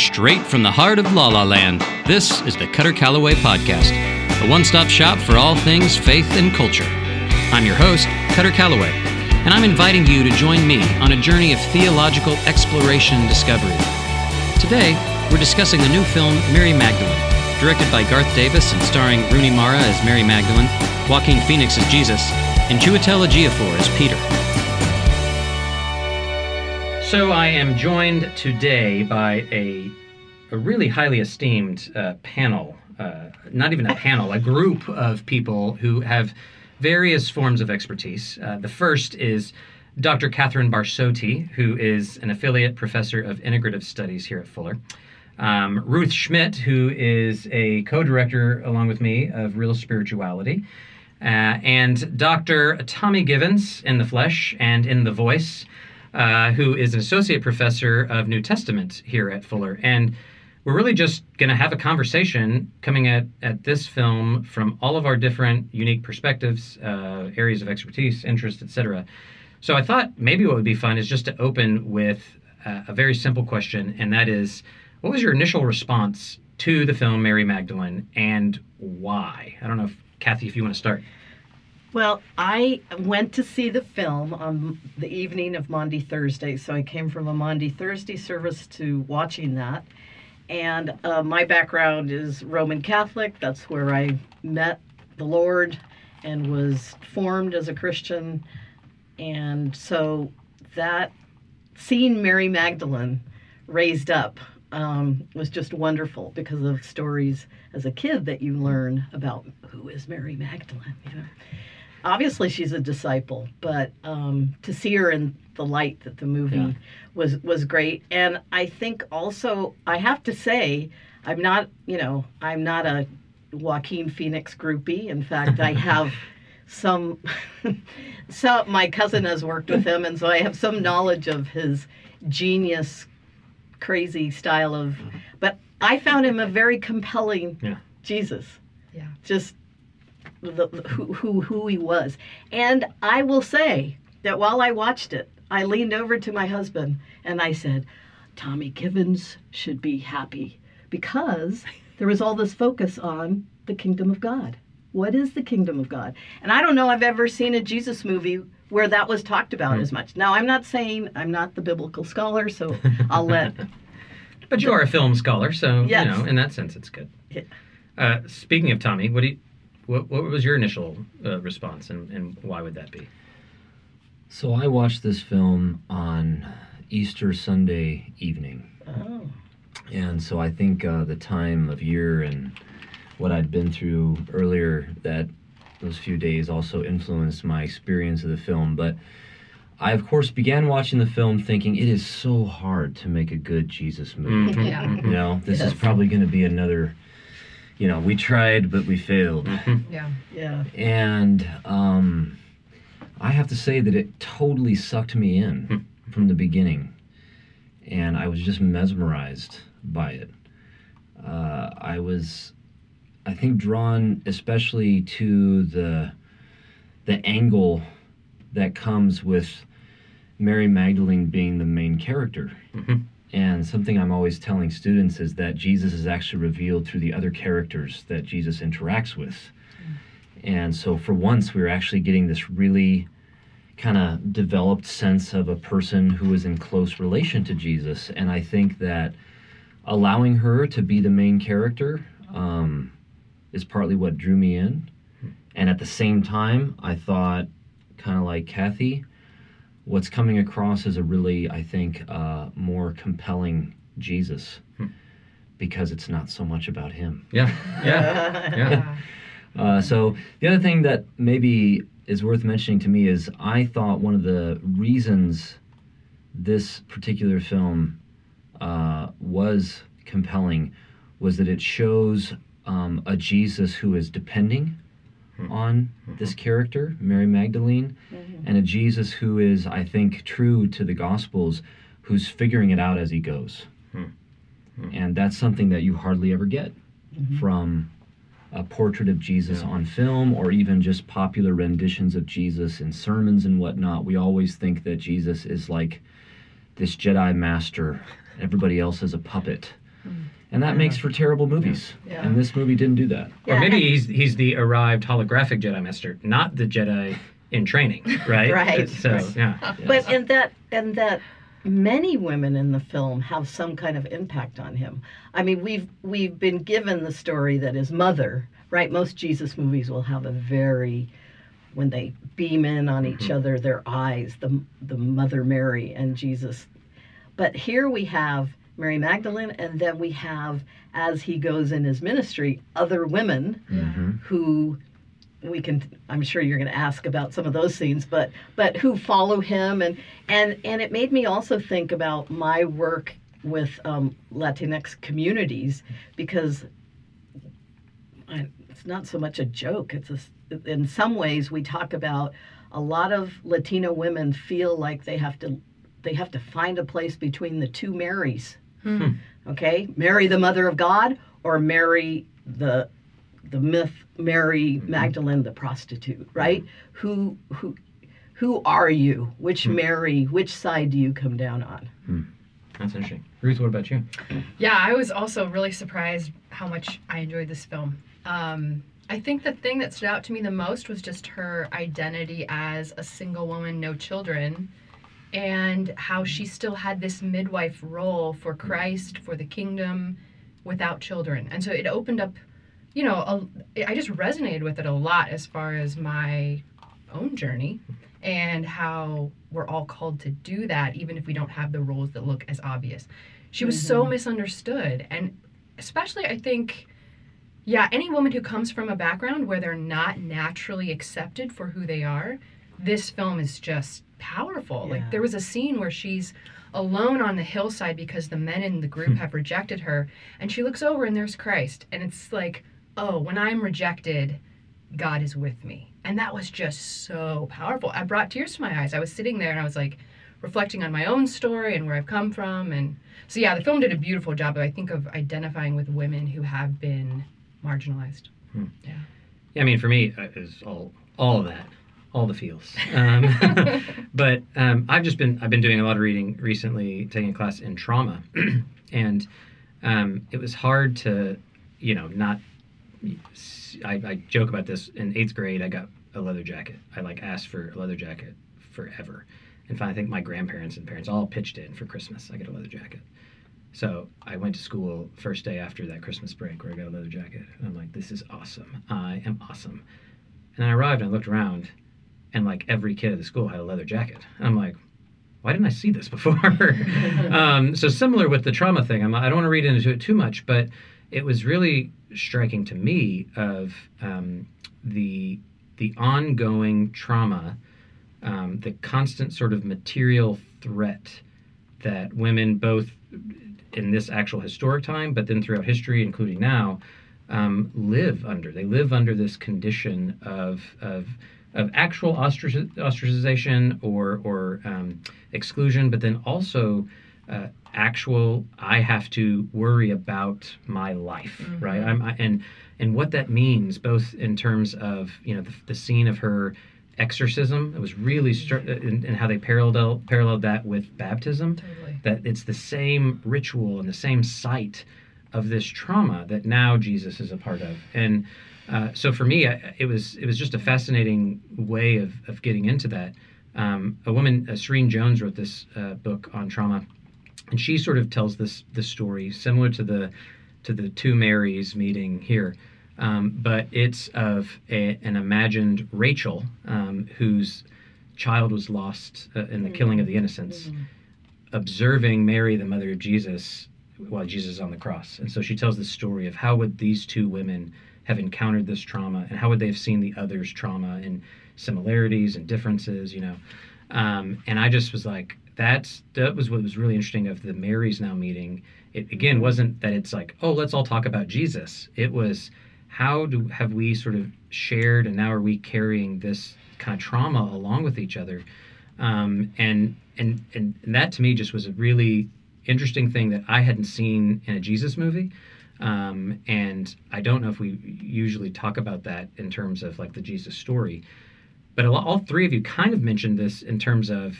Straight from the heart of La La Land, this is the Cutter Calloway Podcast, a one stop shop for all things faith and culture. I'm your host, Cutter Calloway, and I'm inviting you to join me on a journey of theological exploration and discovery. Today, we're discussing the new film Mary Magdalene, directed by Garth Davis and starring Rooney Mara as Mary Magdalene, Joaquin Phoenix as Jesus, and Chiwetel Ejiofor as Peter. So I am joined today by a, a really highly esteemed uh, panel, uh, not even a panel, a group of people who have various forms of expertise. Uh, the first is Dr. Catherine Barsotti, who is an affiliate professor of integrative studies here at Fuller. Um, Ruth Schmidt, who is a co director along with me of Real Spirituality. Uh, and Dr. Tommy Givens in the flesh and in the voice uh, who is an associate professor of New Testament here at Fuller. And we're really just going to have a conversation coming at, at this film from all of our different unique perspectives, uh, areas of expertise, interest, etc. So I thought maybe what would be fun is just to open with uh, a very simple question, and that is, what was your initial response to the film Mary Magdalene, and why? I don't know, if, Kathy, if you want to start. Well, I went to see the film on the evening of Maundy Thursday. So I came from a Maundy Thursday service to watching that. And uh, my background is Roman Catholic. That's where I met the Lord and was formed as a Christian. And so that seeing Mary Magdalene raised up um, was just wonderful because of stories as a kid that you learn about who is Mary Magdalene. You know? Obviously she's a disciple, but um, to see her in the light that the movie yeah. was was great. And I think also I have to say I'm not you know I'm not a Joaquin Phoenix groupie. In fact, I have some. so my cousin has worked with him, and so I have some knowledge of his genius, crazy style of. But I found him a very compelling yeah. Jesus. Yeah. Just the, who, who, who he was. And I will say that while I watched it, I leaned over to my husband and I said, Tommy Givens should be happy because there was all this focus on the kingdom of God. What is the kingdom of God? And I don't know I've ever seen a Jesus movie where that was talked about mm. as much. Now, I'm not saying I'm not the biblical scholar, so I'll let. but you are a film scholar, so yes. you know, in that sense, it's good. Yeah. Uh, speaking of Tommy, what do you, what, what was your initial uh, response, and, and why would that be? So I watched this film on Easter Sunday evening. Oh. And so I think uh, the time of year and what I'd been through earlier that those few days also influenced my experience of the film. But I, of course, began watching the film thinking it is so hard to make a good Jesus movie. Mm-hmm. Yeah. You know, this yes. is probably going to be another you know, we tried, but we failed. Mm-hmm. Yeah. Yeah. And um, I have to say that it totally sucked me in hmm. from the beginning. And I was just mesmerized by it. Uh, I was, I think, drawn especially to the the angle that comes with Mary Magdalene being the main character. Mm-hmm. And something I'm always telling students is that Jesus is actually revealed through the other characters that Jesus interacts with. Mm. And so for once, we are actually getting this really kind of developed sense of a person who is in close relation to Jesus. And I think that allowing her to be the main character um, is partly what drew me in. Hmm. And at the same time, I thought, kind of like Kathy, what's coming across is a really, I think, uh, more compelling Jesus hmm. because it's not so much about him. Yeah, yeah, yeah. uh, so the other thing that maybe is worth mentioning to me is I thought one of the reasons this particular film uh, was compelling was that it shows um, a Jesus who is depending mm-hmm. on this character, Mary Magdalene, mm-hmm. and a Jesus who is, I think, true to the Gospels, who's figuring it out as he goes. Mm-hmm. And that's something that you hardly ever get mm-hmm. from a portrait of Jesus yeah. on film or even just popular renditions of Jesus in sermons and whatnot. We always think that Jesus is like this Jedi master, everybody else is a puppet. And that makes for terrible movies. Yeah. And this movie didn't do that. Or maybe he's he's the arrived holographic Jedi Master, not the Jedi in training, right? Right, So yeah. But and that and that many women in the film have some kind of impact on him. I mean, we've we've been given the story that his mother, right? Most Jesus movies will have a very when they beam in on each mm-hmm. other, their eyes, the the Mother Mary and Jesus. But here we have Mary Magdalene, and then we have, as he goes in his ministry, other women Mhm. who we can i'm sure you're going to ask about some of those scenes but but who follow him and and and it made me also think about my work with um, latinx communities because I, it's not so much a joke it's a, in some ways we talk about a lot of latino women feel like they have to they have to find a place between the two marys Hmm. okay? Mary the mother of god or mary the the myth mary magdalene the prostitute right? Who who who are you? Which mary which side do you come down on? That's interesting. Ruth, what about you? Yeah, I was also really surprised how much I enjoyed this film. Um, I think the thing that stood out to me the most was just her identity as a single woman, no children, and how she still had this midwife role for Christ, for the kingdom, without children. And so it opened up, you know, a, I just resonated with it a lot as far as my own journey and how we're all called to do that, even if we don't have the roles that look as obvious. She was so mm-hmm. misunderstood. And especially, I think, yeah, any woman who comes from a background where they're not naturally accepted for who they are, this film is just powerful. Yeah. Like, there was a scene where she's alone on the hillside because the men in the group have rejected her. And she looks over and there's Christ. And it's like, oh, when I'm rejected, God is with me. And that was just so powerful. I brought tears to my eyes. I was sitting there and I was like reflecting on my own story and where I've come from. And so, yeah, the film did a beautiful job, I think, of identifying with women who have been marginalized. Yeah, Yeah, I mean, for me, uh, it's all all of that, all the feels. Um, but um, I've just been I've been doing a lot of reading recently, taking a class in trauma, and um, it was hard to, you know, not. I, I joke about this. In eighth grade, I got a leather jacket. I like asked for a leather jacket forever, and finally, I think my grandparents and parents all pitched in for Christmas. I get a leather jacket. So I went to school first day after that Christmas break where I got a leather jacket. I'm like, this is awesome. I am awesome. And I arrived and I looked around and like every kid at the school had a leather jacket. And I'm like, why didn't I see this before? um, so similar with the trauma thing. I'm, I don't want to read into it too much, but it was really striking to me of um, the the ongoing trauma, um, the constant sort of material threat that women both in this actual historic time, but then throughout history, including now, um, live under. They live under this condition of of of actual ostraci- ostracization or or um, exclusion, but then also uh, actual. I have to worry about my life, right? I'm I, and and what that means, both in terms of you know the, the scene of her exorcism. It was really str- and, and how they paralleled paralleled that with baptism Totally. that it's the same ritual and the same site of this trauma that now Jesus is a part of. And uh, so for me, I, it was it was just a fascinating way of, of getting into that. Um, a woman, uh, Serene Jones, wrote this uh, book on trauma, and she sort of tells this this story similar to the to the two Marys meeting here. Um, but it's of a, an imagined Rachel um, whose child was lost uh, in the killing of the innocents observing Mary, the mother of Jesus, while Jesus is on the cross. And so she tells the story of how would these two women have encountered this trauma and how would they have seen the other's trauma and similarities and differences, you know. Um, and I just was like, that's that was what was really interesting of the Marys now meeting. It again wasn't that it's like, oh, let's all talk about Jesus. It was how do have we sort of shared and now are we carrying this kind of trauma along with each other? um, and, and and and that to me just was a really interesting thing that I hadn't seen in a Jesus movie. Um, and I don't know if we usually talk about that in terms of like the Jesus story, but a lot, all three of you kind of mentioned this in terms of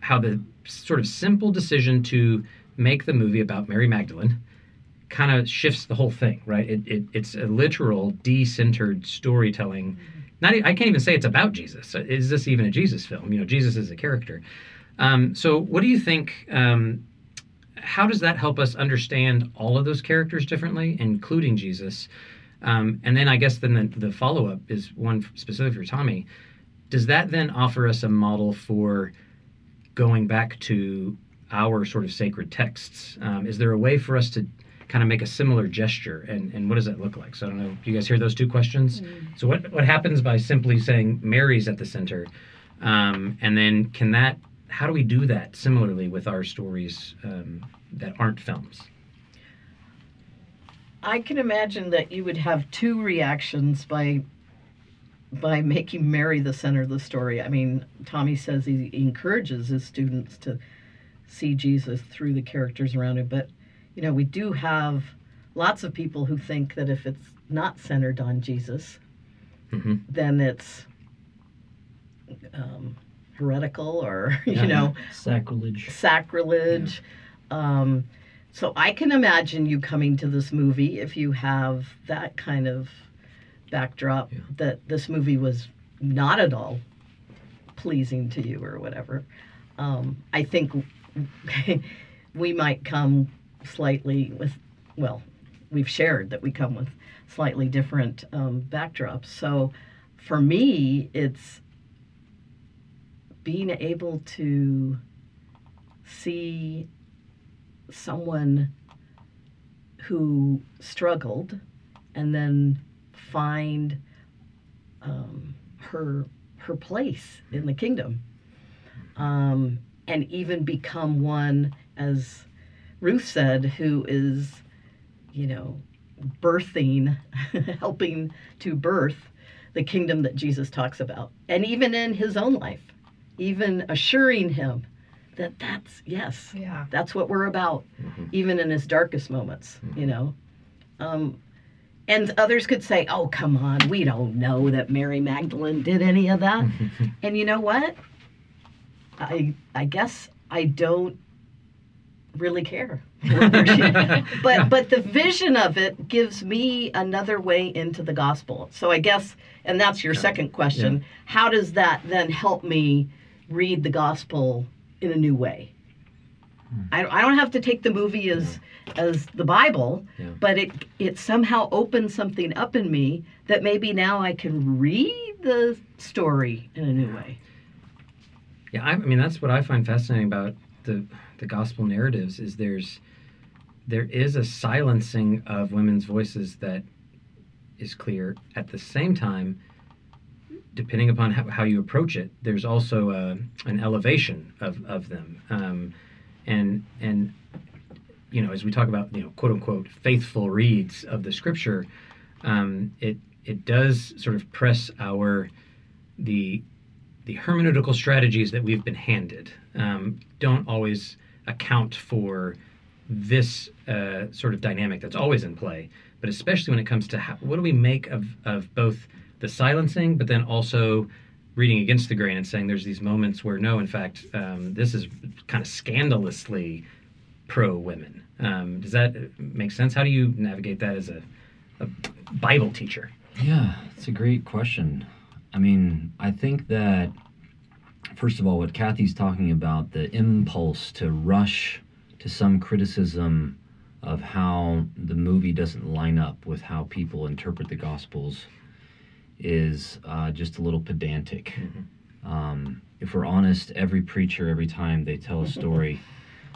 how the sort of simple decision to make the movie about Mary Magdalene kind of shifts the whole thing, right? It, it it's a literal de-centered storytelling. Not e- I can't even say it's about Jesus. Is this even a Jesus film? You know, Jesus is a character. Um, so, what do you think? Um, how does that help us understand all of those characters differently, including Jesus? Um, and then I guess then the, the follow up is one specific for Tommy. Does that then offer us a model for going back to our sort of sacred texts? Um, is there a way for us to kind of make a similar gesture, and, and what does that look like? So I don't know. Do you guys hear those two questions? So what what happens by simply saying Mary's at the center, um, and then can that? How do we do that similarly with our stories um, that aren't films? I can imagine that you would have two reactions by by making Mary the center of the story. I mean, Tommy says he encourages his students to see Jesus through the characters around him, but you know, we do have lots of people who think that if it's not centered on Jesus, hmm then it's um, heretical or Yeah. you know Sacrilege. sacrilege. Um, so I can imagine you coming to this movie if you have that kind of backdrop Yeah. that this movie was not at all pleasing to you or whatever. Um, I think we might come slightly with, well, we've shared that we come with slightly different um, backdrops. So for me, it's being able to see someone who struggled and then find um, her her place in the kingdom um, and even become one as ruth said who is you know birthing helping to birth the kingdom that jesus talks about and even in his own life even assuring him that that's yes Yeah. that's what we're about Mhm. even in his darkest moments you know? Um, and others could say oh come on we don't know that mary magdalene did any of that. And you know what? I i guess i don't really care. Whether she- but but the vision of it gives me another way into the gospel. So i guess and that's your second question how does that then help me read the gospel in a new way hmm. I, I don't have to take the movie as as the bible Yeah. but it it somehow opens something up in me that maybe now i can read the story in a new way Yeah, I, I mean that's what I find fascinating about the the gospel narratives is there's there is a silencing of women's voices that is clear. At the same time, depending upon how, how you approach it, there's also a, an elevation of, of them. Um, and and you know, as we talk about you know quote unquote faithful reads of the scripture, um, it it does sort of press our the the hermeneutical strategies that we've been handed um, don't always account for this uh, sort of dynamic that's always in play, but especially when it comes to how, what do we make of, of both the silencing, but then also reading against the grain and saying there's these moments where no, in fact, um, this is kind of scandalously pro women. Um, does that make sense? How do you navigate that as a, a Bible teacher? Yeah, it's a great question. I mean, I think that, first of all, what Kathy's talking about, the impulse to rush to some criticism of how the movie doesn't line up with how people interpret the Gospels, is uh, just a little pedantic. Um, if we're honest, every preacher, every time they tell a story,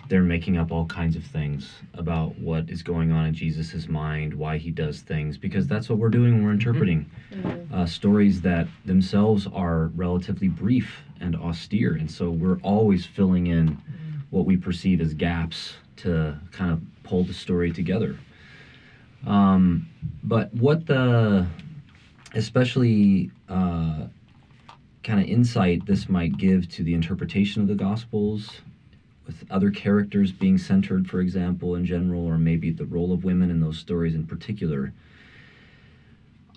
they're making up all kinds of things about what is going on in Jesus' mind, why he does things, because that's what we're doing when we're interpreting uh, stories that themselves are relatively brief and austere. And so we're always filling in what we perceive as gaps to kind of pull the story together. Um, but what the, especially uh, kind of insight this might give to the interpretation of the Gospels, with other characters being centered, for example, in general, or maybe the role of women in those stories in particular.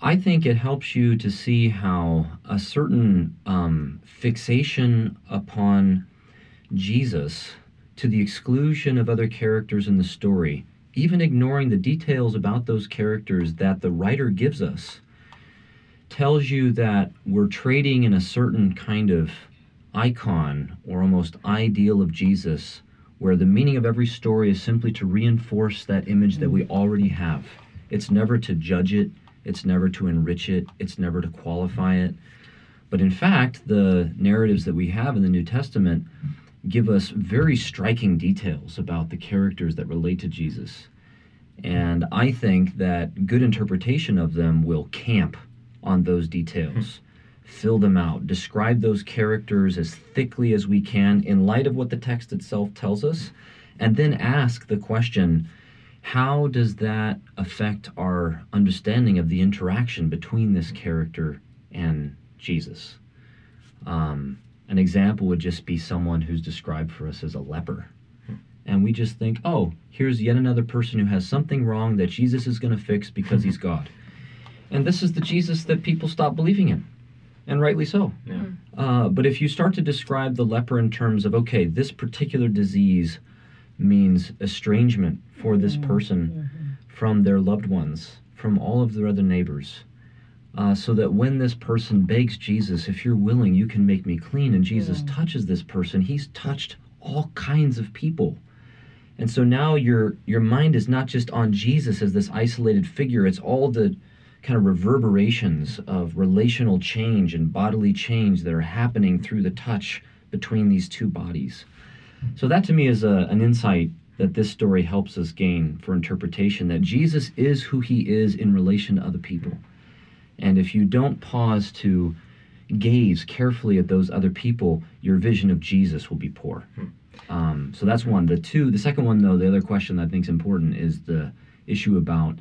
I think it helps you to see how a certain um, fixation upon Jesus to the exclusion of other characters in the story even ignoring the details about those characters that the writer gives us, tells you that we're trading in a certain kind of icon or almost ideal of Jesus, where the meaning of every story is simply to reinforce that image that we already have. It's never to judge it, it's never to enrich it, it's never to qualify it. But in fact, the narratives that we have in the New Testament give us very striking details about the characters that relate to Jesus. And I think that good interpretation of them will camp on those details, fill them out, describe those characters as thickly as we can in light of what the text itself tells us, and then ask the question how does that affect our understanding of the interaction between this character and Jesus? Um, an example would just be someone who's described for us as a leper. And we just think, oh, here's yet another person who has something wrong that Jesus is going to fix because he's God. And this is the Jesus that people stop believing in, and rightly so. Yeah. Uh, but if you start to describe the leper in terms of, okay, this particular disease means estrangement for this person from their loved ones, from all of their other neighbors, uh, so that when this person begs Jesus, if you're willing, you can make me clean, and Jesus touches this person, he's touched all kinds of people. And so now your your mind is not just on Jesus as this isolated figure, it's all the kind of reverberations of relational change and bodily change that are happening through the touch between these two bodies. So that to me is a, an insight that this story helps us gain for interpretation that Jesus is who he is in relation to other people. And if you don't pause to gaze carefully at those other people, your vision of Jesus will be poor. Um, so that's one. The two, the second one though, the other question that I think is important is the issue about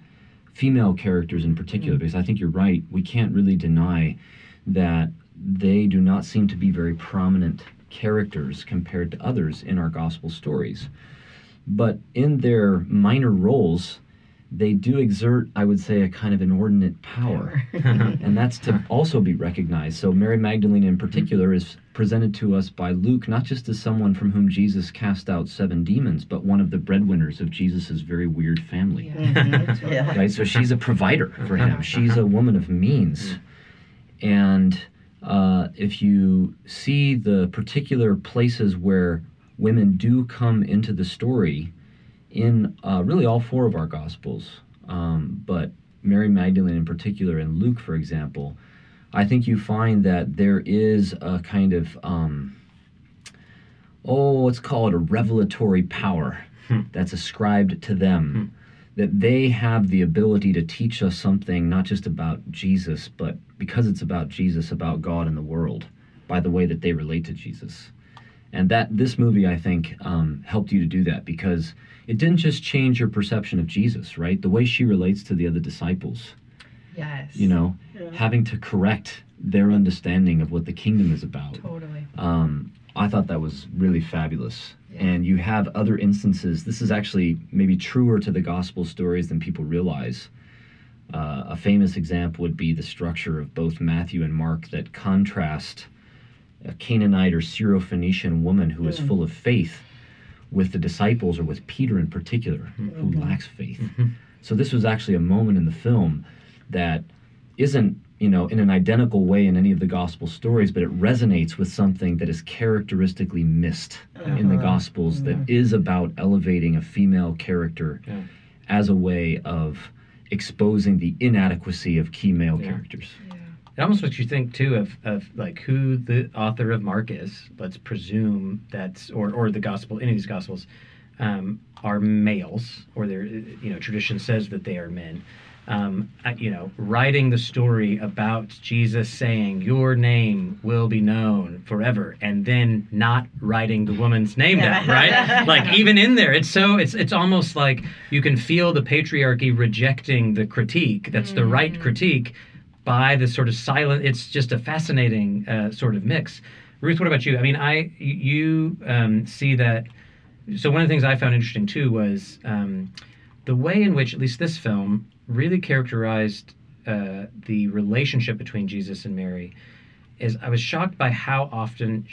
female characters in particular, mm. because I think you're right. We can't really deny that they do not seem to be very prominent characters compared to others in our gospel stories. But in their minor roles, they do exert, I would say, a kind of inordinate power. and that's to also be recognized. So, Mary Magdalene in particular is presented to us by Luke not just as someone from whom Jesus cast out seven demons, but one of the breadwinners of Jesus' very weird family. Mhm, yeah. Right? So, she's a provider for him, she's a woman of means. And uh, if you see the particular places where women do come into the story, in uh, really all four of our gospels, um, but Mary Magdalene in particular, and Luke, for example, I think you find that there is a kind of, um, oh, let's call it a revelatory power Hmm. that's ascribed to them. That they have the ability to teach us something not just about Jesus, but because it's about Jesus, about God and the world, by the way that they relate to Jesus. And that this movie, I think, um, helped you to do that because it didn't just change your perception of Jesus, right? The way she relates to the other disciples, Yes. you know, Yeah. having to correct their understanding of what the kingdom is about. Totally. Um, I thought that was really fabulous. Yeah. And you have other instances. This is actually maybe truer to the gospel stories than people realize. Uh, a famous example would be the structure of both Matthew and Mark that contrast a Canaanite or Syrophoenician woman who is Mm. full of faith with the disciples, or with Peter in particular, who Mhm. lacks faith. Mhm. So this was actually a moment in the film that isn't, you know, in an identical way in any of the gospel stories, but it resonates with something that is characteristically missed in the Uh-huh. gospels that is about elevating a female character Yeah. as a way of exposing the inadequacy of key male Yeah. characters. It almost makes you think too of, of like who the author of Mark is. Let's presume that's or or the gospel any of these gospels um, are males, or they're you know tradition says that they are men. Um, you know, writing the story about Jesus saying your name will be known forever, and then not writing the woman's name down, right? like even in there, it's so it's it's almost like you can feel the patriarchy rejecting the critique. That's the right critique by the sort of silent. It's just a fascinating uh, sort of mix. Ruth, what about you? I mean, I you um, see that. So one of the things I found interesting too was um, the way in which at least this film really characterized uh, the relationship between Jesus and Mary. Is I was shocked by how often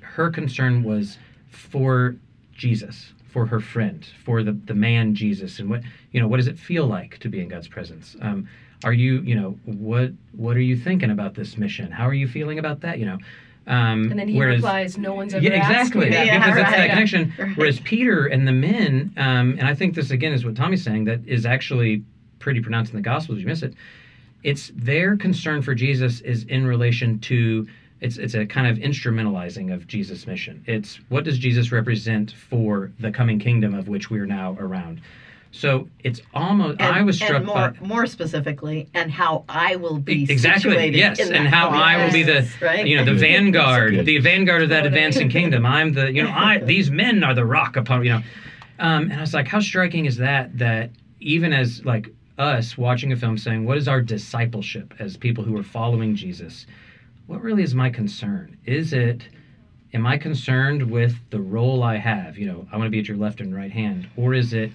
her concern was for Jesus, for her friend, for the, the man Jesus, and what you know, what does it feel like to be in God's presence? Um, are you, you know, what what are you thinking about this mission? How are you feeling about that? You know, um, And then he whereas, replies, "No one's ever yeah, exactly. that." Yeah, because it's right. that Yeah. connection. Right. Whereas Peter and the men, um, and I think this again is what Tommy's saying, that is actually pretty pronounced in the Gospels. You miss it. It's their concern for Jesus is in relation to it's it's a kind of instrumentalizing of Jesus' mission. It's what does Jesus represent for the coming kingdom of which we are now around. So it's almost And, I was struck and more, by more specifically, and how I will be exactly situated yes in and that how i will be the right? you know the vanguard the vanguard of that advancing kingdom. I'm the you know i these men are the rock upon you know. Um, and i was like how striking is that that even as like us watching a film saying what is our discipleship as people who are following jesus? What really is my concern? Is it am i concerned with the role i have? You know i want to be at your left and right hand. Or is it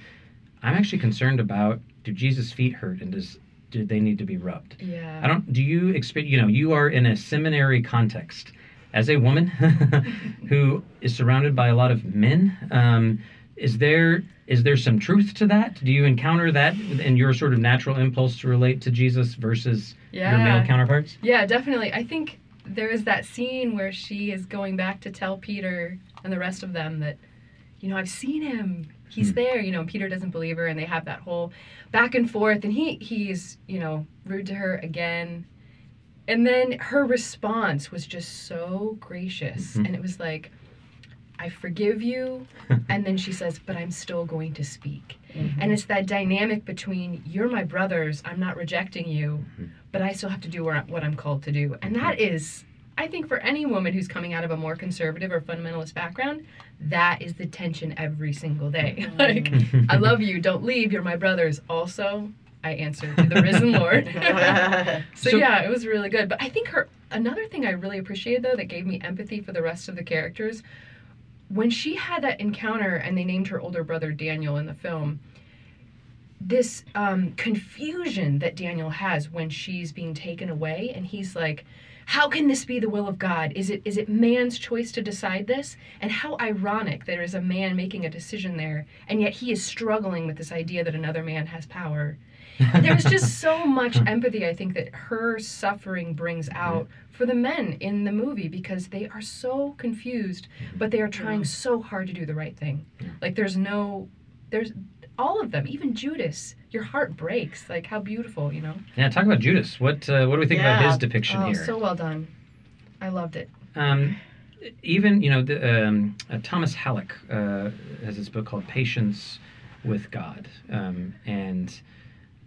i'm actually concerned about do jesus feet hurt and does do they need to be rubbed Yeah. I don't. Do you expect? You know, you are in a seminary context as a woman who is surrounded by a lot of men. Um, is there is there some truth to that? Do you encounter that in your sort of natural impulse to relate to Jesus versus your male counterparts? Yeah, definitely. I think there is that scene where she is going back to tell Peter and the rest of them that, you know, I've seen him. He's Hmm. there. You know, Peter doesn't believe her, and they have that whole back and forth. And he he's you know rude to her again, and then her response was just so gracious, Mhm. and it was like, I forgive you, and then she says, but I'm still going to speak. Mhm. And it's that dynamic between you're my brothers, I'm not rejecting you, but I still have to do what I'm called to do. And that is, I think, for any woman who's coming out of a more conservative or fundamentalist background, that is the tension every single day. like, I love you, don't leave, you're my brothers. Also, I answer to the risen Lord. so, So- yeah, it was really good. But I think her another thing I really appreciated though that gave me empathy for the rest of the characters when she had that encounter and they named her older brother Daniel in the film, this um, confusion that Daniel has when she's being taken away, and he's like, "How can this be the will of God? Is it is it man's choice to decide this? And how ironic there is a man making a decision there, and yet he is struggling with this idea that another man has power." There's just so much empathy I think that her suffering brings out for the men in the movie because they are so confused but they are trying so hard to do the right thing. Like there's no there's all of them, even Judas. Your heart breaks. Like how beautiful, you know. Yeah, talk about Judas. What uh, what do we think about his depiction here? oh, here? so well done. I loved it. Um, even you know, the, um, uh, Thomas Halík uh, has this book called Patience with God, um, and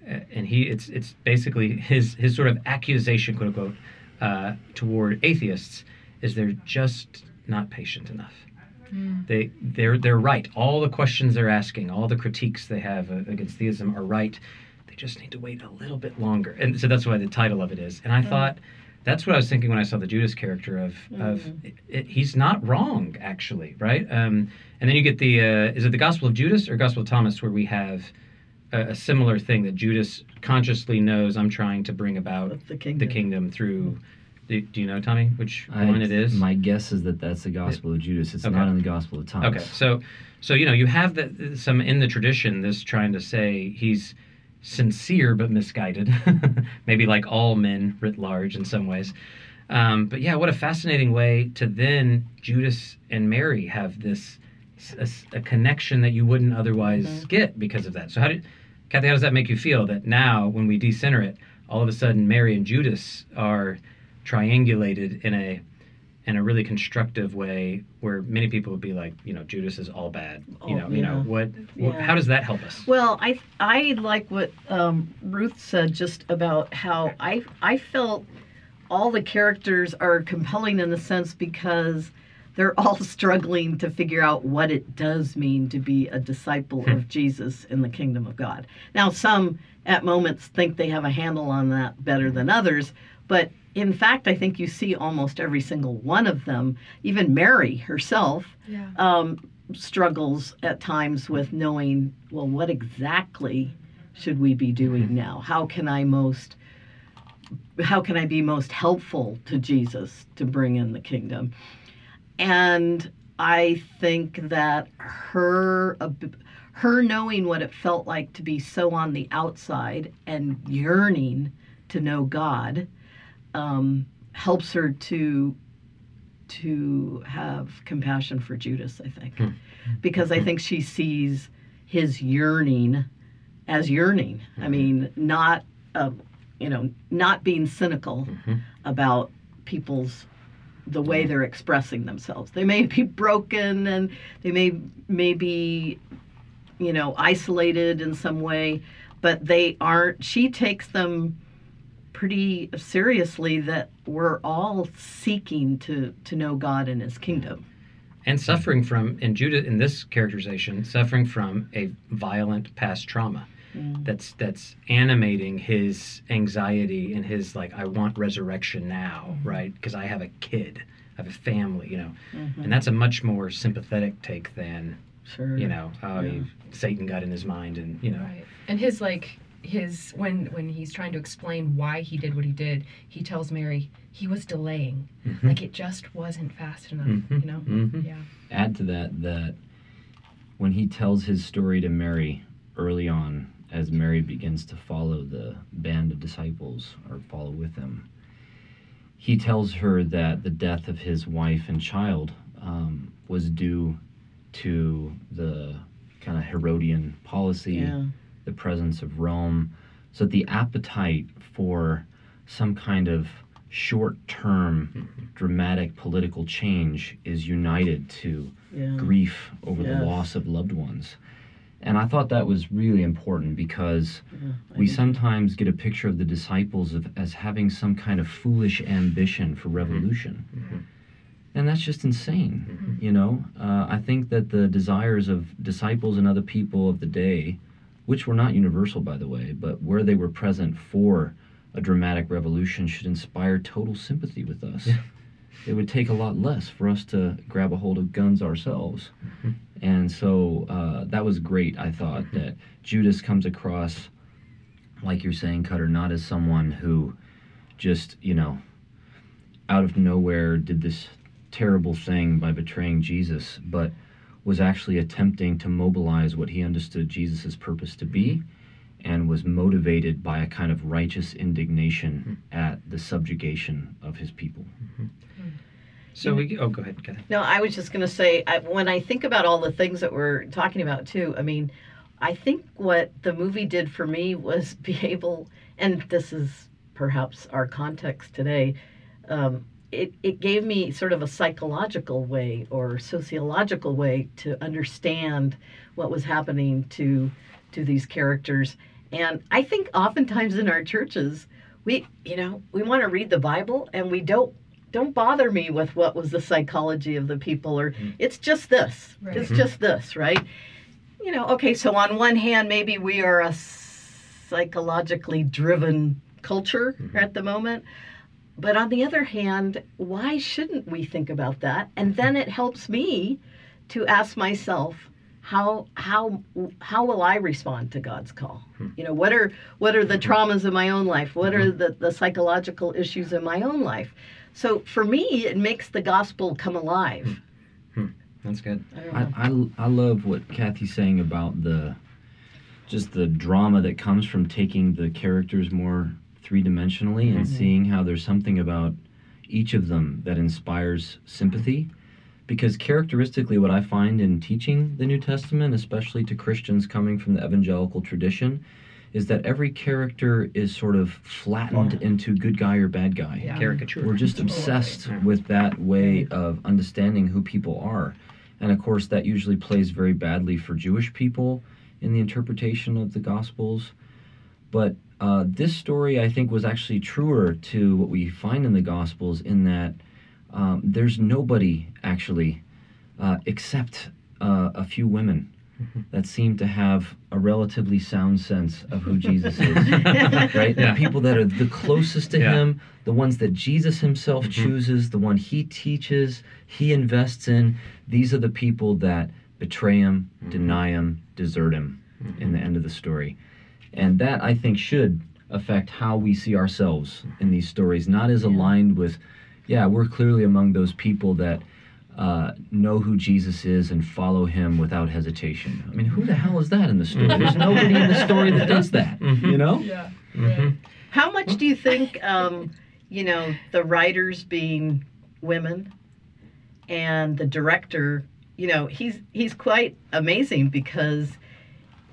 uh, and he it's it's basically his his sort of accusation, quote unquote, uh, toward atheists is they're just not patient enough. They they're they're right. All the questions they're asking, all the critiques they have uh, against theism are right. They just need to wait a little bit longer, and so that's why the title of it is. And I thought that's what I was thinking when I saw the Judas character of of it, it, he's not wrong actually, right? Um, and then you get the uh, is it the Gospel of Judas or Gospel of Thomas where we have a, a similar thing that Judas consciously knows I'm trying to bring about the the kingdom. kingdom through. Do, do you know Tommy which I- one it is? My guess is that that's the Gospel of Judas. It's Okay. not in the Gospel of Thomas. Okay, so so you know you have the, some in the tradition this trying to say he's sincere but misguided, maybe like all men writ large in some ways. Um, but yeah, what a fascinating way to then Judas and Mary have this a, a connection that you wouldn't otherwise Mhm. get because of that. So how did Kathy? How does that make you feel that now when we decenter it, all of a sudden Mary and Judas are triangulated in a in a really constructive way where many people would be like, you know, Judas is all bad. You Oh, know, you know what, what? Yeah. How does that help us? Well, I I like what um, Ruth said just about how I I felt all the characters are compelling in the sense because they're all struggling to figure out what it does mean to be a disciple of Jesus in the kingdom of God. Now, some at moments think they have a handle on that better than others, but in fact, I think you see almost every single one of them, even Mary herself, Yeah. um, struggles at times with knowing, well, what exactly should we be doing now? How can I most how can I be most helpful to Jesus to bring in the kingdom? And I think that her her knowing what it felt like to be so on the outside and yearning to know God um, helps her to to have compassion for Judas. I think Hmm. because I think she sees his yearning as yearning. I Mhm. mean, not uh, you know, not being cynical Mhm. about people's the way they're expressing themselves. They may be broken and they may may be you know isolated in some way, but they aren't. She takes them pretty seriously that we're all seeking to to know God and His kingdom. and suffering from in Judas in this characterization, suffering from a violent past trauma. Mm. That's that's animating his anxiety and his like I want resurrection now, right? Because I have a kid, I have a family, you know, Mhm. and that's a much more sympathetic take than Sure. you know Yeah. Satan got in his mind and you know Right. And his like his when when he's trying to explain why he did what he did, he tells Mary he was delaying. Mhm. Like it just wasn't fast enough, Mhm. you know? Mhm. Yeah. Add to that that when he tells his story to Mary early on, as Mary begins to follow the band of disciples or follow with them, he tells her that the death of his wife and child um, was due to the kind of Herodian policy, Yeah. The presence of Rome, so the appetite for some kind of short term Mhm. dramatic political change is united to Yeah. grief over Yes. the loss of loved ones. And I thought that was really important because Yeah. We sometimes get a picture of the disciples of, as having some kind of foolish ambition for revolution. Mhm. And that's just insane. Mhm. You know, uh, I think that the desires of disciples and other people of the day, which were not universal, by the way, but where they were present for a dramatic revolution, should inspire total sympathy with us. Yeah. It would take a lot less for us to grab a hold of guns ourselves. Mhm. And so uh, that was great, I thought, Mm-hmm. that Judas comes across, like you're saying, Cutter, not as someone who just, you know, out of nowhere did this terrible thing by betraying Jesus, but was actually attempting to mobilize what he understood Jesus' purpose to be and was motivated by a kind of righteous indignation hmm. at the subjugation of his people. Mm-hmm. Mm-hmm. So we oh go ahead, Kathy. No, I was just going to say, I, when I think about all the things that we're talking about too, I mean, I think what the movie did for me was be able, and this is perhaps our context today, um, it, it gave me sort of a psychological way or sociological way to understand what was happening to to these characters. And I think oftentimes in our churches, we you know we want to read the Bible and we don't don't bother me with what was the psychology of the people or Mm. it's just this Right. it's Mhm. just this right you know okay so on one hand maybe we are a psychologically driven culture Mhm. at the moment but on the other hand why shouldn't we think about that and then it helps me to ask myself how how how will I respond to God's call? Hmm. You know, what are what are the Mhm. traumas in my own life? What are the, the psychological issues in my own life? So for me, it makes the gospel come alive. That's good. I I. I, I love what Kathy's saying about the just the drama that comes from taking the characters more three dimensionally and Mhm. seeing how there's something about each of them that inspires sympathy. Because characteristically, what I find in teaching the New Testament, especially to Christians coming from the evangelical tradition, is that every character is sort of flattened into good guy or bad guy. Yeah. Caricature. We're just Totally. obsessed Yeah. with that way of understanding who people are. And of course, that usually plays very badly for Jewish people in the interpretation of the Gospels. But uh, this story, I think, was actually truer to what we find in the Gospels in that um, there's nobody actually uh, except uh, a few women that seem to have a relatively sound sense of who Jesus is right? Yeah. The people that are the closest to Yeah. him, the ones that Jesus himself Mhm. chooses, the one he teaches, he invests in. These are the people that betray him, Mhm. deny him, desert him in the end of the story. And that I think should affect how we see ourselves in these stories, not as aligned with, yeah, we're clearly among those people that uh, know who Jesus is and follow him without hesitation. I mean, who the hell is that in the story? There's nobody in the story that does that. You know? Yeah. Mhm. How much do you think, um, you know, the writers being women and the director, you know, he's he's quite amazing because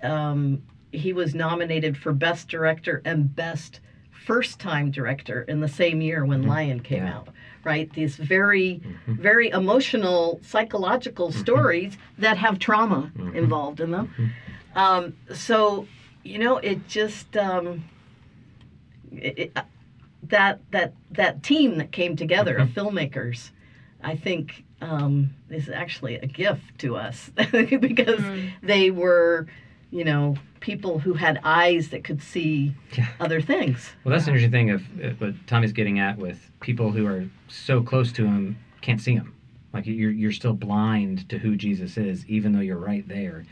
um, he was nominated for best director and best first time director in the same year when Lion came Yeah. out. Right, these very, Mhm. very emotional, psychological stories that have trauma Mhm. involved in them. Um, so, you know, it just um, it, it, uh, that that that team that came together of filmmakers, I think, um, is actually a gift to us because Mm. they were, you know, people who had eyes that could see Yeah. other things. Well, that's an interesting thing of what Tommy's getting at with people who are so close to him can't see him. Like you're you're still blind to who Jesus is, even though you're right there.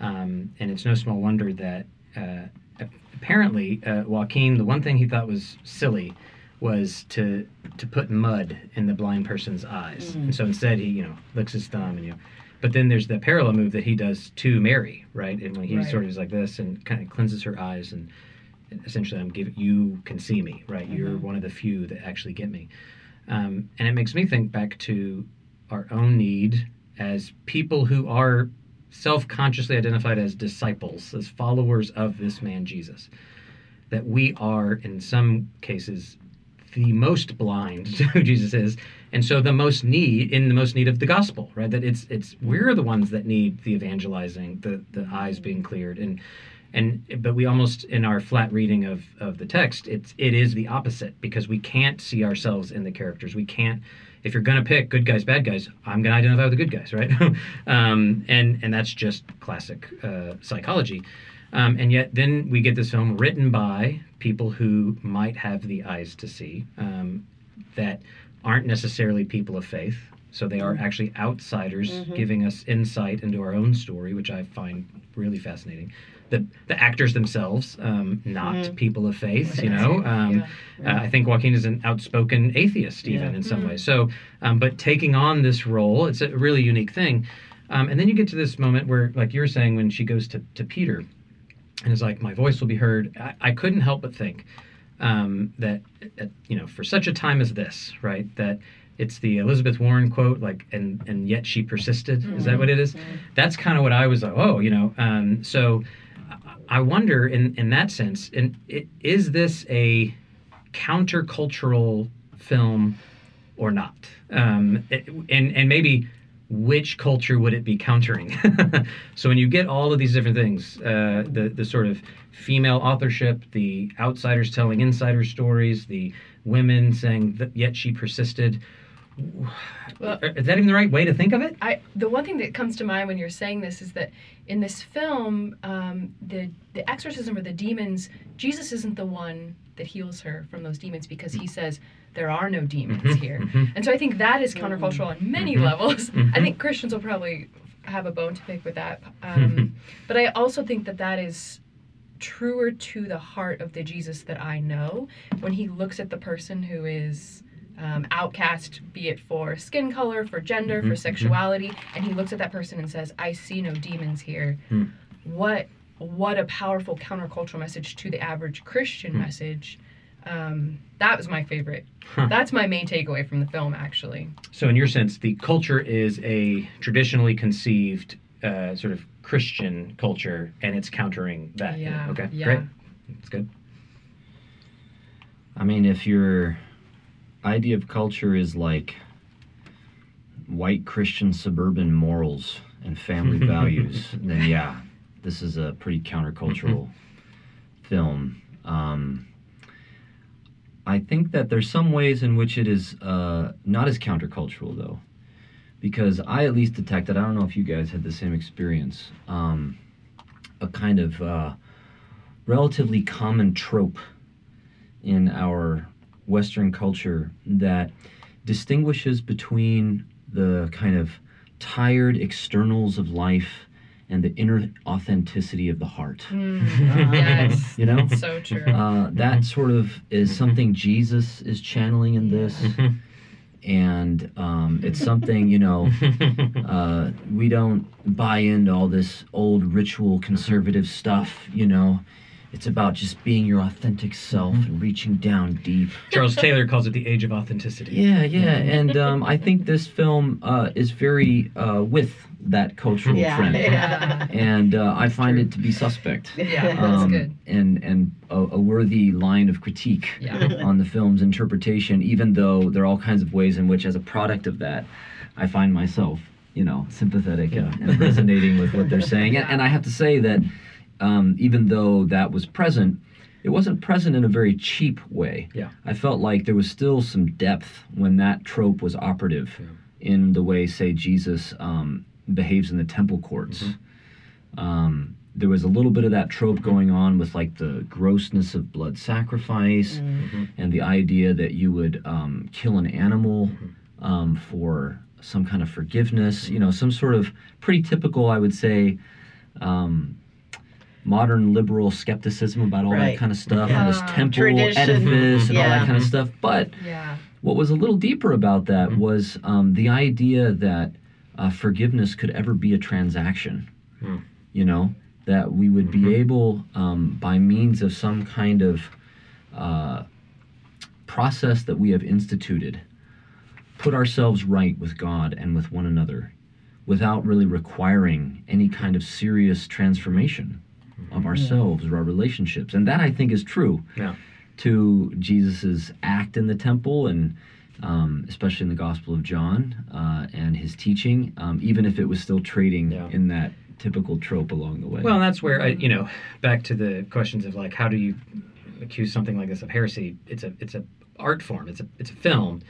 Um, and it's no small wonder that uh, apparently uh, Joaquin, the one thing he thought was silly was to to put mud in the blind person's eyes, Mm. and so instead he you know licks his thumb and you. Know, but then there's the parallel move that he does to Mary, right? And when he Right. sort of is like this and kind of cleanses her eyes and essentially i'm giving you can see me right you're Mhm. one of the few that actually get me um, and it makes me think back to our own need as people who are self-consciously identified as disciples as followers of this man jesus that we are in some cases the most blind to who jesus is and so the most need in the most need of the gospel right? That it's it's we're the ones that need the evangelizing the the eyes being cleared. And and but we almost in our flat reading of of the text it's it is the opposite because we can't see ourselves in the characters. We can't if you're to pick good guys bad guys i'm to identify with the good guys right? Um, and and that's just classic uh, psychology um, and yet then we get this film written by people who might have the eyes to see um, that aren't necessarily people of faith so they are actually outsiders Mhm. giving us insight into our own story which i find really fascinating the the actors themselves, um, not Mhm. people of faith. You know, um, Yeah. uh, I think Joaquin is an outspoken atheist, even Yeah. in some Mhm. ways. So, um, but taking on this role, it's a really unique thing. Um, and then you get to this moment where, like you were saying, when she goes to, to Peter and it's like, "My voice will be heard." I, I couldn't help but think um, that, uh, you know, for such a time as this, right? That it's the Elizabeth Warren quote, like, and and yet she persisted. Is that Mhm. what it is? That's kind of what I was like. Oh, you know. Um, so I- wonder, in in that sense, and i- is this a countercultural film or not? Um, it- and and maybe which culture would it be countering? so when you get all of these different things, uh, the the sort of female authorship, the outsiders telling insider stories, the women saying that yet she persisted. Well- is that even the right way to think of it? I the one thing that comes to mind when you're saying this is that in this film, um, the the exorcism or the demons, Jesus isn't the one that heals her from those demons because he says there are no demons Mhm, here, mhm. and so I think that is countercultural on many Mhm, levels. I think Christians will probably have a bone to pick with that, um, but I also think that that is truer to the heart of the Jesus that I know when he looks at the person who is um, outcast, be it for skin color, for gender, Mhm, for sexuality, and he looks at that person and says, "I see no demons here." Hmm. What what a powerful countercultural message to the average Christian Hmm. message. Um, that was my favorite. Huh. That's my main takeaway from the film, actually. So, in your sense, the culture is a traditionally conceived uh, sort of Christian culture, and it's countering that. Yeah, Okay. yeah. Great. That's good. I mean, if your idea of culture is like white Christian suburban morals and family values, then yeah, this is a pretty countercultural film. Um, I think that there's some ways in which it is uh, not as countercultural, though, because I at least detected, I don't know if you guys had the same experience, um, a kind of uh, relatively common trope in our Western culture that distinguishes between the kind of tired externals of life and the inner authenticity of the heart. yes. You know? So true. Uh, that sort of is something Jesus is channeling in this. And um, it's something you know. Uh, we don't buy into all this old ritual conservative stuff. You know, it's about just being your authentic self and reaching down deep. Charles Taylor calls it the age of authenticity. Yeah, yeah, and um, I think this film uh, is very uh, with that cultural Yeah, trend, yeah. and uh, I find it to be suspect. Yeah, that's um, good. And and a, a worthy line of critique Yeah. on the film's interpretation, even though there are all kinds of ways in which, as a product of that, I find myself, you know, sympathetic and, and resonating with what they're saying. And, and I have to say that um, even though that was present, it wasn't present in a very cheap way. Yeah. I felt like there was still some depth when that trope was operative in the way, say, Jesus um, behaves in the temple courts. Um, there was a little bit of that trope going on with like the grossness of blood sacrifice and the idea that you would um, kill an animal um, for some kind of forgiveness. You know, some sort of pretty typical, I would say, um, modern liberal skepticism about all that kind of stuff and this Yeah. temple Tradition. edifice and all that kind of stuff. But Yeah. what was a little deeper about that was um, the idea that uh, forgiveness could ever be a transaction. Hmm. You know, that we would be able, um, by means of some kind of uh, process that we have instituted, put ourselves right with God and with one another without really requiring any kind of serious transformation of ourselves or our relationships. And that I think is true Yeah. to Jesus's act in the temple and um, especially in the Gospel of John uh, and his teaching, um, even if it was still trading Yeah. in that typical trope along the way. Well, that's where I, you know, back to the questions of like, how do you accuse something like this of heresy? It's a, it's a art form. It's a, it's a film,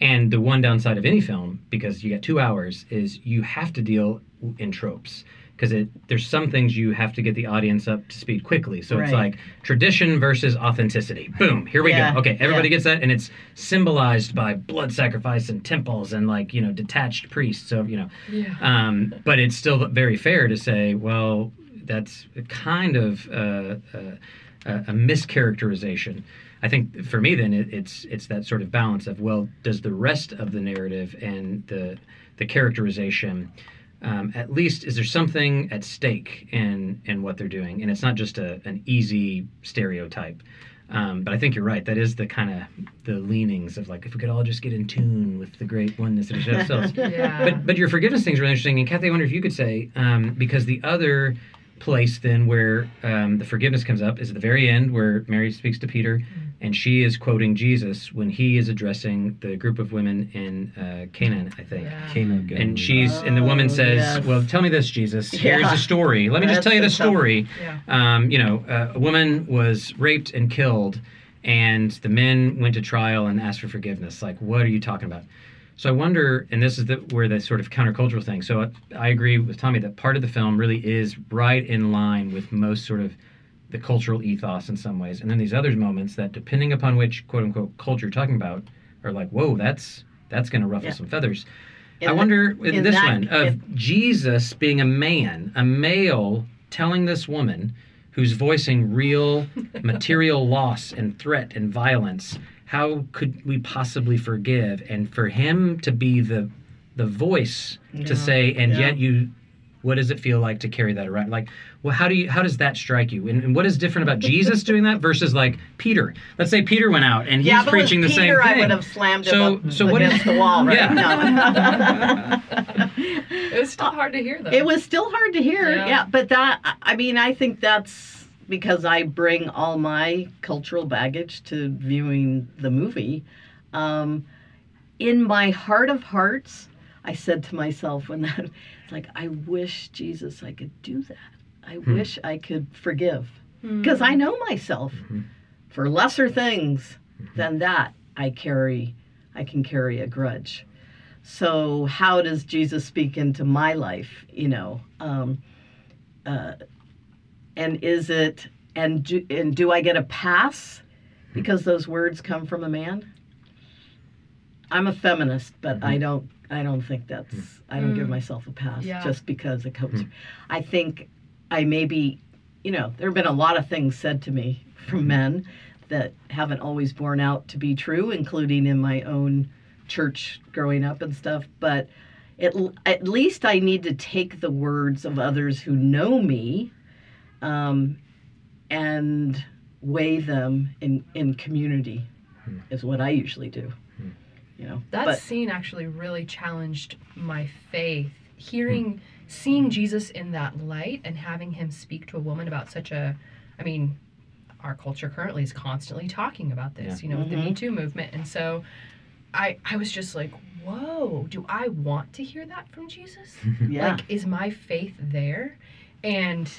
and the one downside of any film, because you get two hours, is you have to deal in tropes. Because it, there's some things you have to get the audience up to speed quickly. So it's like tradition versus authenticity. Boom, here we Yeah, go. Okay, everybody yeah. gets that, and it's symbolized by blood sacrifice and temples and like you know detached priests. So you know, Yeah. um, but it's still very fair to say, well, that's kind of uh, uh, a, a mischaracterization. I think for me, then it, it's it's that sort of balance of well, does the rest of the narrative and the the characterization um, at least is there something at stake in in what they're doing, and it's not just a, an easy stereotype. Um, but I think you're right. That is the kind of the leanings of like if we could all just get in tune with the great oneness of ourselves. Yeah. But but your forgiveness thing is really interesting. And Kathy, I wonder if you could say um, because the other place then where um, the forgiveness comes up is at the very end where Mary speaks to Peter, and she is quoting Jesus when he is addressing the group of women in uh, Canaan, I think. Yeah. Cana of And she's and the woman Oh, says, yes. "Well, tell me this, Jesus. Here's Yeah. the story. Let me just tell you the the story. Yeah. Um, you know, uh, a woman was raped and killed, and the men went to trial and asked for forgiveness. Like, what are you talking about? So I wonder, and this is the, where the sort of countercultural thing. So I, I agree with Tommy that part of the film really is right in line with most sort of the cultural ethos in some ways, and then these other moments that, depending upon which quote unquote culture you're talking about, are like, whoa, that's that's going to ruffle Yeah. some feathers. In I the- wonder in, in this that- one of Jesus being a man, a male, telling this woman who's voicing real material loss and threat and violence. How could we possibly forgive? And for him to be the the voice to say, and yet you, what does it feel like to carry that around? Like, well, how do you? How does that strike you? And, and what is different about Jesus doing that versus like Peter? Let's say Peter went out and he's yeah, but preaching the Peter, same thing. I would have slammed him So- up so what against is- the wall right Yeah. now. It was still hard to hear though. It was still hard to hear, Yeah. yeah. But that, I mean, I think that's because I bring all my cultural baggage to viewing the movie. Um, in my heart of hearts, I said to myself when that, it's like, I wish Jesus I could do that. I Hmm. wish I could forgive Hmm. because I know myself Mhm. for lesser things than that. I carry, I can carry a grudge. So how does Jesus speak into my life? You know, um, uh, and is it and do, and do I get a pass because those words come from a man? I'm a feminist, but I don't. I don't think that's. I don't give Mm. myself a pass Yeah. just because it comes. I think I maybe, you know, there have been a lot of things said to me from men that haven't always borne out to be true, including in my own church growing up and stuff, but at, at least I need to take the words of others who know me um, and weigh them in, in community, is what I usually do. You know, That but scene actually really challenged my faith. Hearing, seeing Jesus in that light and having him speak to a woman about such a, I mean, our culture currently is constantly talking about this, you know, with the Mhm. Me Too movement. And so I, I was just like, whoa, do I want to hear that from Jesus? yeah, Like, is my faith there? And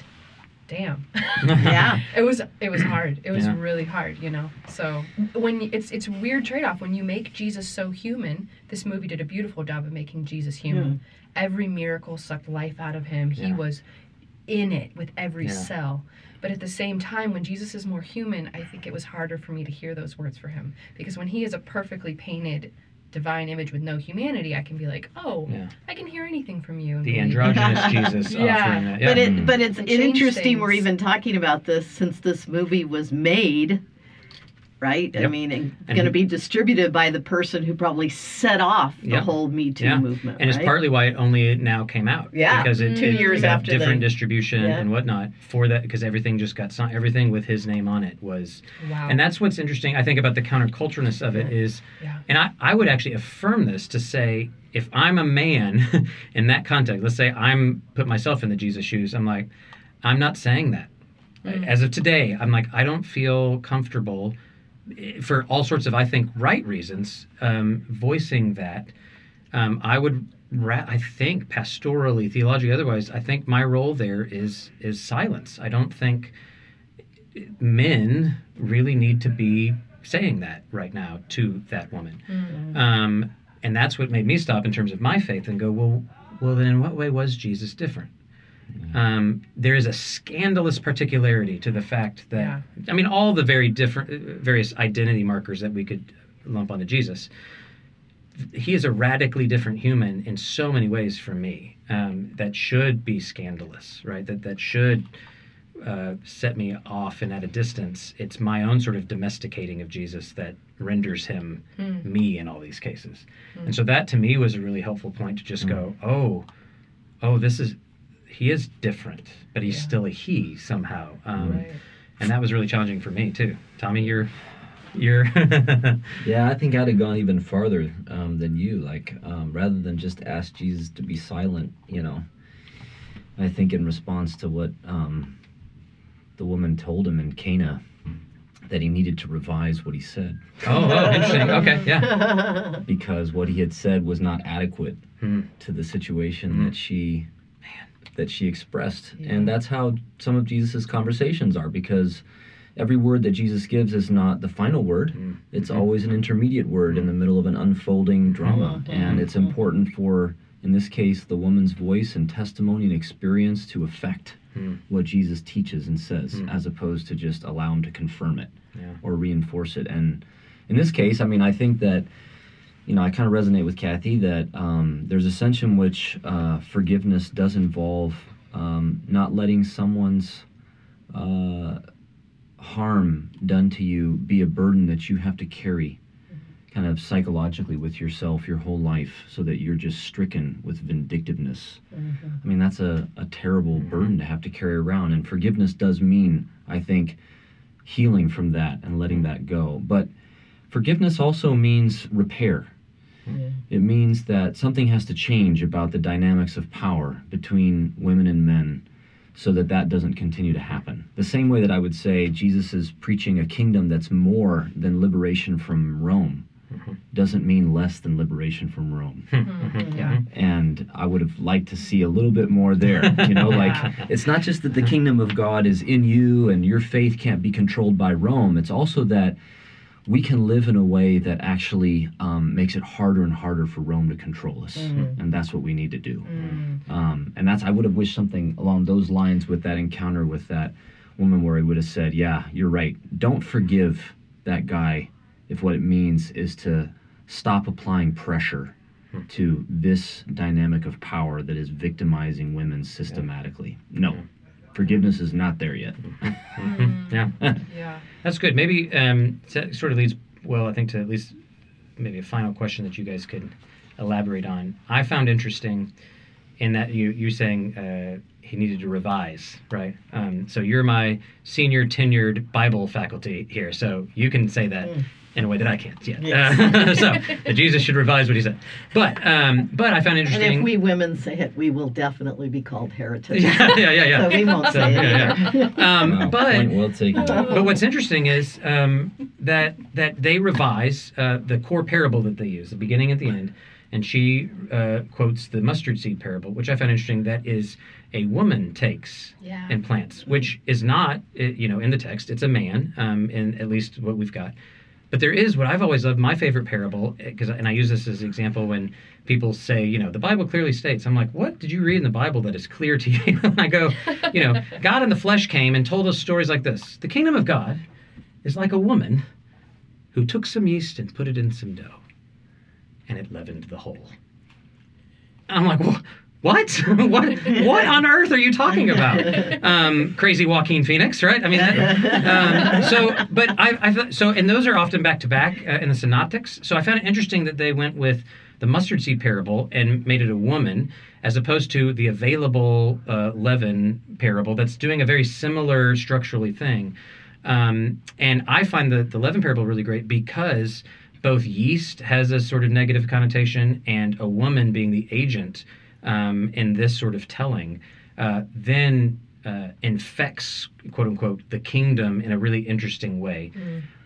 damn. yeah, It was it was hard. It was Yeah. really hard, you know. So when it's it's a weird trade off when you make Jesus so human. This movie did a beautiful job of making Jesus human. Hmm. Every miracle sucked life out of him. He Yeah. was in it with every Yeah. cell. But at the same time, when Jesus is more human, I think it was harder for me to hear those words for him because when he is a perfectly painted divine image with no humanity, I can be like, oh, Yeah. I can hear anything from you. The androgynous Jesus Yeah. Yeah. But it, Mm. but it's And change interesting we're even talking about this since this movie was made, right? I mean, and, And- going to be distributed by the person who probably set off the Yep. whole Me Too Yeah. movement, and it's partly why it only now came out. Yeah, because it, two it years got after different they- distribution Yeah. and whatnot for that because everything just got signed. Everything with his name on it was, Wow. and that's what's interesting. I think about the counterculturalness of it is, Yeah. and I I would actually affirm this to say if I'm a man in that context, let's say I'm put myself in the Jesus shoes. I'm like, I'm not saying that. Mm. As of today, I'm like, I don't feel comfortable for all sorts of, I think, right reasons, um, voicing that. Um, I would, ra- I think, pastorally, theologically, otherwise, I think my role there is is silence. I don't think men really need to be saying that right now to that woman. Mm. Um, and that's what made me stop in terms of my faith and go, well, well, then in what way was Jesus different? Um, there is a scandalous particularity to the fact that Yeah. I mean, all the very different, uh, various identity markers that we could lump onto Jesus. He is a radically different human in so many ways from me. Um, that should be scandalous, right? That that should uh, set me off and at a distance. It's my own sort of domesticating of Jesus that renders him Mm. me in all these cases. And so that to me was a really helpful point to just go, oh, oh, this is he is different, but he's Yeah. still a he somehow. Um, Right. And that was really challenging for me too. Tommy, you're you're Yeah, I think I'd have gone even farther um, than you. Like, um, rather than just ask Jesus to be silent, you know, I think in response to what um, the woman told him in Cana, that he needed to revise what he said oh, oh, interesting. Okay, yeah. because what he had said was not adequate Hmm. to the situation Hmm. that she that she expressed Yeah. and that's how some of Jesus's conversations are because every word that jesus gives is not the final word Hmm. it's Mhm. always an intermediate word in the middle of an unfolding drama Mhm. and it's important for in this case the woman's voice and testimony and experience to affect Hmm. what jesus teaches and says Hmm. as opposed to just allow him to confirm it Yeah. or reinforce it. And in this case, I mean, I think that, you know, I kind of resonate with Kathy that um, there's a sense in which uh, forgiveness does involve um, not letting someone's uh, harm done to you be a burden that you have to carry kind of psychologically with yourself your whole life so that you're just stricken with vindictiveness. I mean, that's a, a terrible Mhm. burden to have to carry around. And forgiveness does mean, I think, healing from that and letting that go. But forgiveness also means repair. It means that something has to change about the dynamics of power between women and men so that that doesn't continue to happen. The same way that I would say Jesus is preaching a kingdom that's more than liberation from Rome Mhm. doesn't mean less than liberation from Rome. Mhm. Yeah. And I would have liked to see a little bit more there. You know, like Yeah. it's not just that the kingdom of God is in you and your faith can't be controlled by Rome. It's also that we can live in a way that actually um, makes it harder and harder for Rome to control us. Mhm. And that's what we need to do. Mm. Um, and that's I would have wished something along those lines with that encounter with that woman where he would have said, "Yeah, you're right. Don't forgive that guy if what it means is to stop applying pressure Hmm. to this dynamic of power that is victimizing women systematically. No, forgiveness is not there yet. Mhm. Yeah. Yeah. That's good. Maybe um, that sort of leads well, I think, to at least maybe a final question that you guys could elaborate on. I found interesting in that you you saying uh, he needed to revise, right? Um, so you're my senior tenured Bible faculty here, so you can say that in a way that I can't yet. Yes. Uh, so that Jesus should revise what he said. But um, but I found And interesting. if we women say it, we will definitely be called heretics. yeah, yeah, yeah, yeah. So we won't So, say it. yeah, either. Um, Wow, but point well taken. but what's interesting is um, that that they revise uh, the core parable that they use, the beginning and the end, and she uh, quotes the mustard seed parable, which I found interesting. That is a woman takes Yeah. and plants, which is not uh, you know in the text. It's a man, um, in at least what we've got. But there is what I've always loved. My favorite parable, eh, because and I use this as an example when people say, you know, the Bible clearly states. I'm like, what did you read in the Bible that is clear to you? and I go, you know, God in the flesh came and told us stories like this. The kingdom of God is like a woman who took some yeast and put it in some dough, and it leavened the whole. I'm like, "Wha- what? what? What on earth are you talking about? Um, crazy Joaquin Phoenix, right? I mean, that, um, so, but I, I so, and those are often back to back uh, in the synoptics. So I found it interesting that they went with the mustard seed parable and made it a woman, as opposed to the available uh, leaven parable that's doing a very similar structurally thing. Um, and I find the, the leaven parable really great because both yeast has a sort of negative connotation and a woman being the agent um, in this sort of telling uh, then uh, infects, quote unquote, the kingdom in a really interesting way.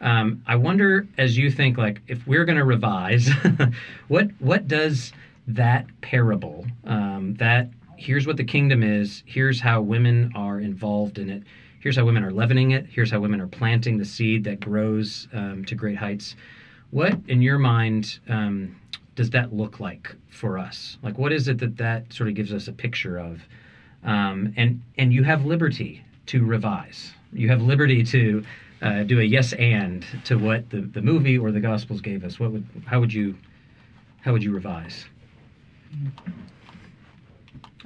Um, I wonder, as you think, like, if we're going to revise, what what does that parable, um, that here's what the kingdom is, here's how women are involved in it, here's how women are leavening it, here's how women are planting the seed that grows um, to great heights. What, in your mind, um, does that look like for us? Like, what is it that that sort of gives us a picture of? Um, and and you have liberty to revise. You have liberty to uh, do a yes and to what the, the movie or the Gospels gave us. What would how would you how would you revise?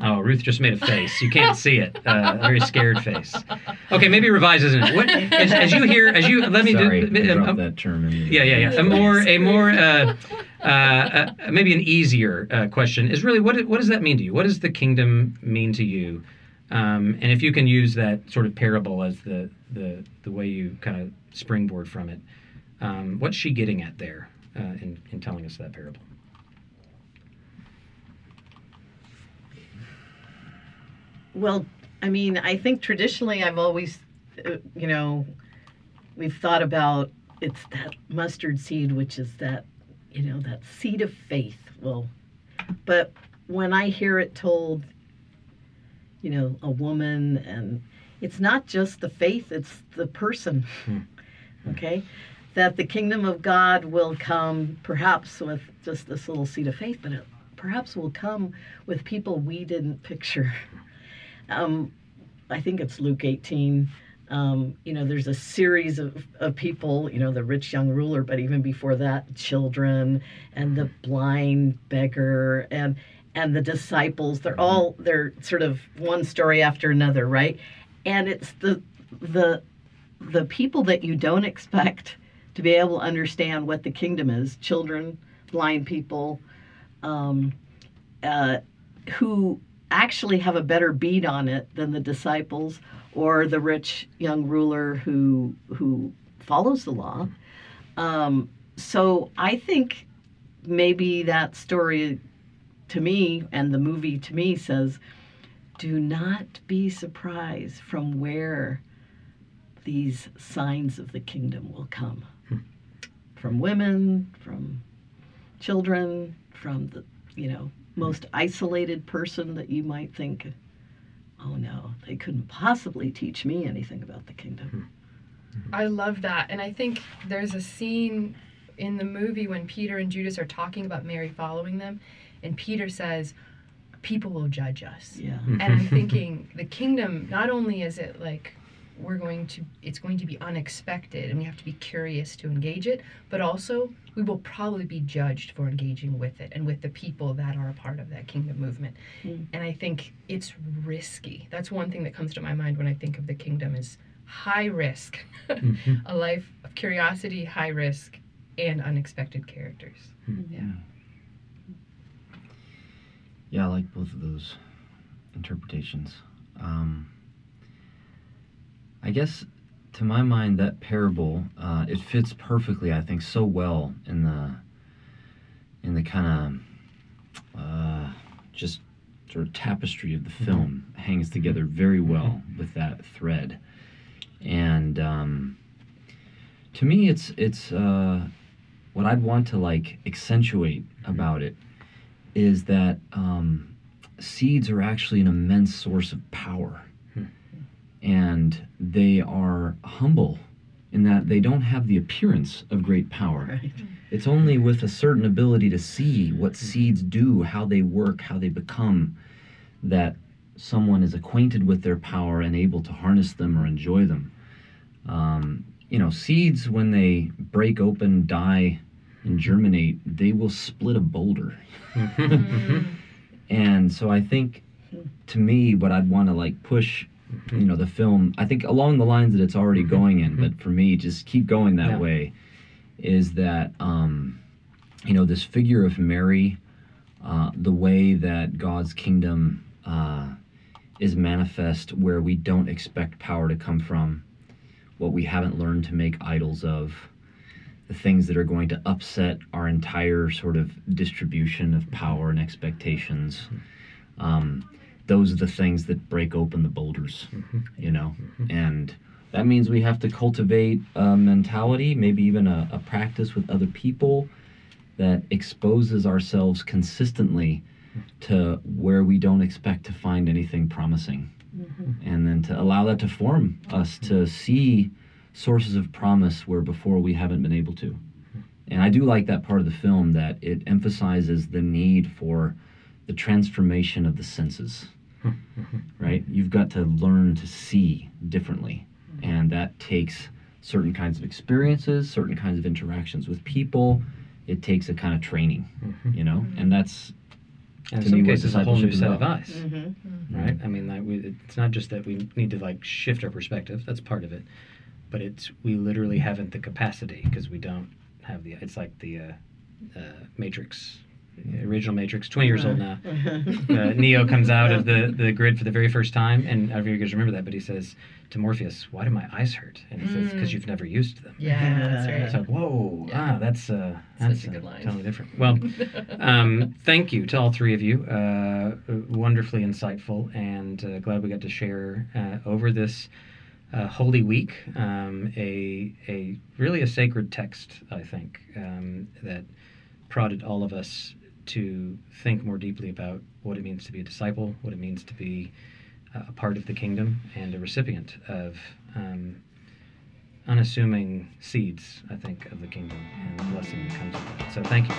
Oh, Ruth just made a face. You can't see it. Uh, a very scared face. Okay, maybe revise isn't it? What as, as you hear as you let me Sorry, do. I um, that term in. yeah, yeah, yeah. A more, a more, uh, uh, uh, maybe an easier uh, question is really what what does that mean to you? What does the kingdom mean to you? Um, and if you can use that sort of parable as the the the way you kind of springboard from it, um, what's she getting at there uh, in in telling us that parable? Well, I mean, I think traditionally I've always, uh, you know, we've thought about it's that mustard seed, which is that, you know, that seed of faith. Well, but when I hear it told, you know, a woman, and it's not just the faith, it's the person, Hmm. okay? That the kingdom of God will come perhaps with just this little seed of faith, but it perhaps will come with people we didn't picture. Um, I think it's Luke 18. Um, you know, there's a series of, of people, you know, the rich young ruler, but even before that, children and the blind beggar and and the disciples. They're all they're sort of one story after another, right? And it's the the the people that you don't expect to be able to understand what the kingdom is children, blind people, um, uh, who actually have a better beat on it than the disciples or the rich young ruler who who follows the law. Um, so I think maybe that story to me and the movie to me says, do not be surprised from where these signs of the kingdom will come. From women, from children, from the you know most isolated person that you might think, oh no, they couldn't possibly teach me anything about the kingdom. Hmm. Mm-hmm. I love that. And I think there's a scene in the movie when Peter and Judas are talking about Mary following them, and Peter says, People will judge us. Yeah. Hmm. And I'm thinking, the kingdom, not only is it like we're going to, it's going to be unexpected and we have to be curious to engage it, but also we will probably be judged for engaging with it and with the people that are a part of that kingdom movement. Mm. And I think it's risky. That's one thing that comes to my mind when I think of the kingdom is high risk, Mhm. a life of curiosity, high risk, and unexpected characters. Yeah. Yeah, I like both of those interpretations. Um, I guess, to my mind, that parable uh, it fits perfectly. I think so well in the in the kind of uh, just sort of tapestry of the film hangs together very well with that thread, and um, to me, it's it's uh, what I'd want to like accentuate about it is that um, seeds are actually an immense source of power. And they are humble in that they don't have the appearance of great power. Right. It's only with a certain ability to see what seeds do, how they work, how they become, that someone is acquainted with their power and able to harness them or enjoy them. Um, you know, seeds, when they break open, die, and germinate, they will split a boulder. and so I think, to me, what I'd want to like push, you know, the film, I think along the lines that it's already going in, but for me, just keep going that Yeah. way, is that, um, you know, this figure of Mary, uh, the way that God's kingdom uh, is manifest where we don't expect power to come from, what we haven't learned to make idols of, the things that are going to upset our entire sort of distribution of power and expectations. Um, those are the things that break open the boulders, mm-hmm. you know? Mm-hmm. And that means we have to cultivate a mentality, maybe even a, a practice with other people that exposes ourselves consistently to where we don't expect to find anything promising. Mm-hmm. And then to allow that to form us to see sources of promise where before we haven't been able to. And I do like that part of the film that it emphasizes the need for the transformation of the senses. right? You've got to learn to see differently. And that takes certain kinds of experiences, certain kinds of interactions with people. It takes a kind of training, you know? And that's And in some cases, a whole new set of about. eyes. Mm-hmm. right? I mean, like we, it's not just that we need to like shift our perspective. That's part of it, but it's we literally haven't the capacity because we don't have the. It's like the uh, uh, Matrix, the original Matrix. Twenty years old now. Uh, Neo comes out of the the grid for the very first time, and I don't know if you guys remember that, but he says to Morpheus, "Why do my eyes hurt?" And he says, "Because Mm. you've never used them." Yeah, that's It's right. like, whoa, Yeah. ah, that's uh, that's a good line. totally different. Well, um, thank you to all three of you. Uh, wonderfully insightful, and uh, glad we got to share uh, over this uh, Holy Week. Um, a a really a sacred text, I think, um, that prodded all of us to think more deeply about what it means to be a disciple, what it means to be uh, a part of the kingdom, and a recipient of. Um, unassuming seeds, I think, of the kingdom and the blessing that comes with that. So thank you.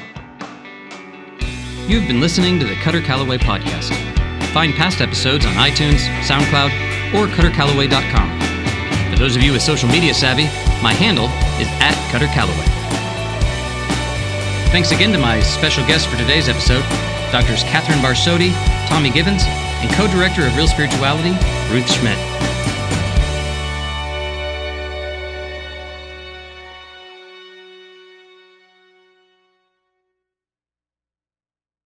You've been listening to the Kutter Callaway Podcast. Find past episodes on iTunes, SoundCloud, or KutterCallaway.com. For those of you with social media savvy, my handle is at Kutter Callaway. Thanks again to my special guests for today's episode, Doctors Catherine Barsotti, Tommy Givens, and co-director of Reel Spirituality, Ruth Schmidt.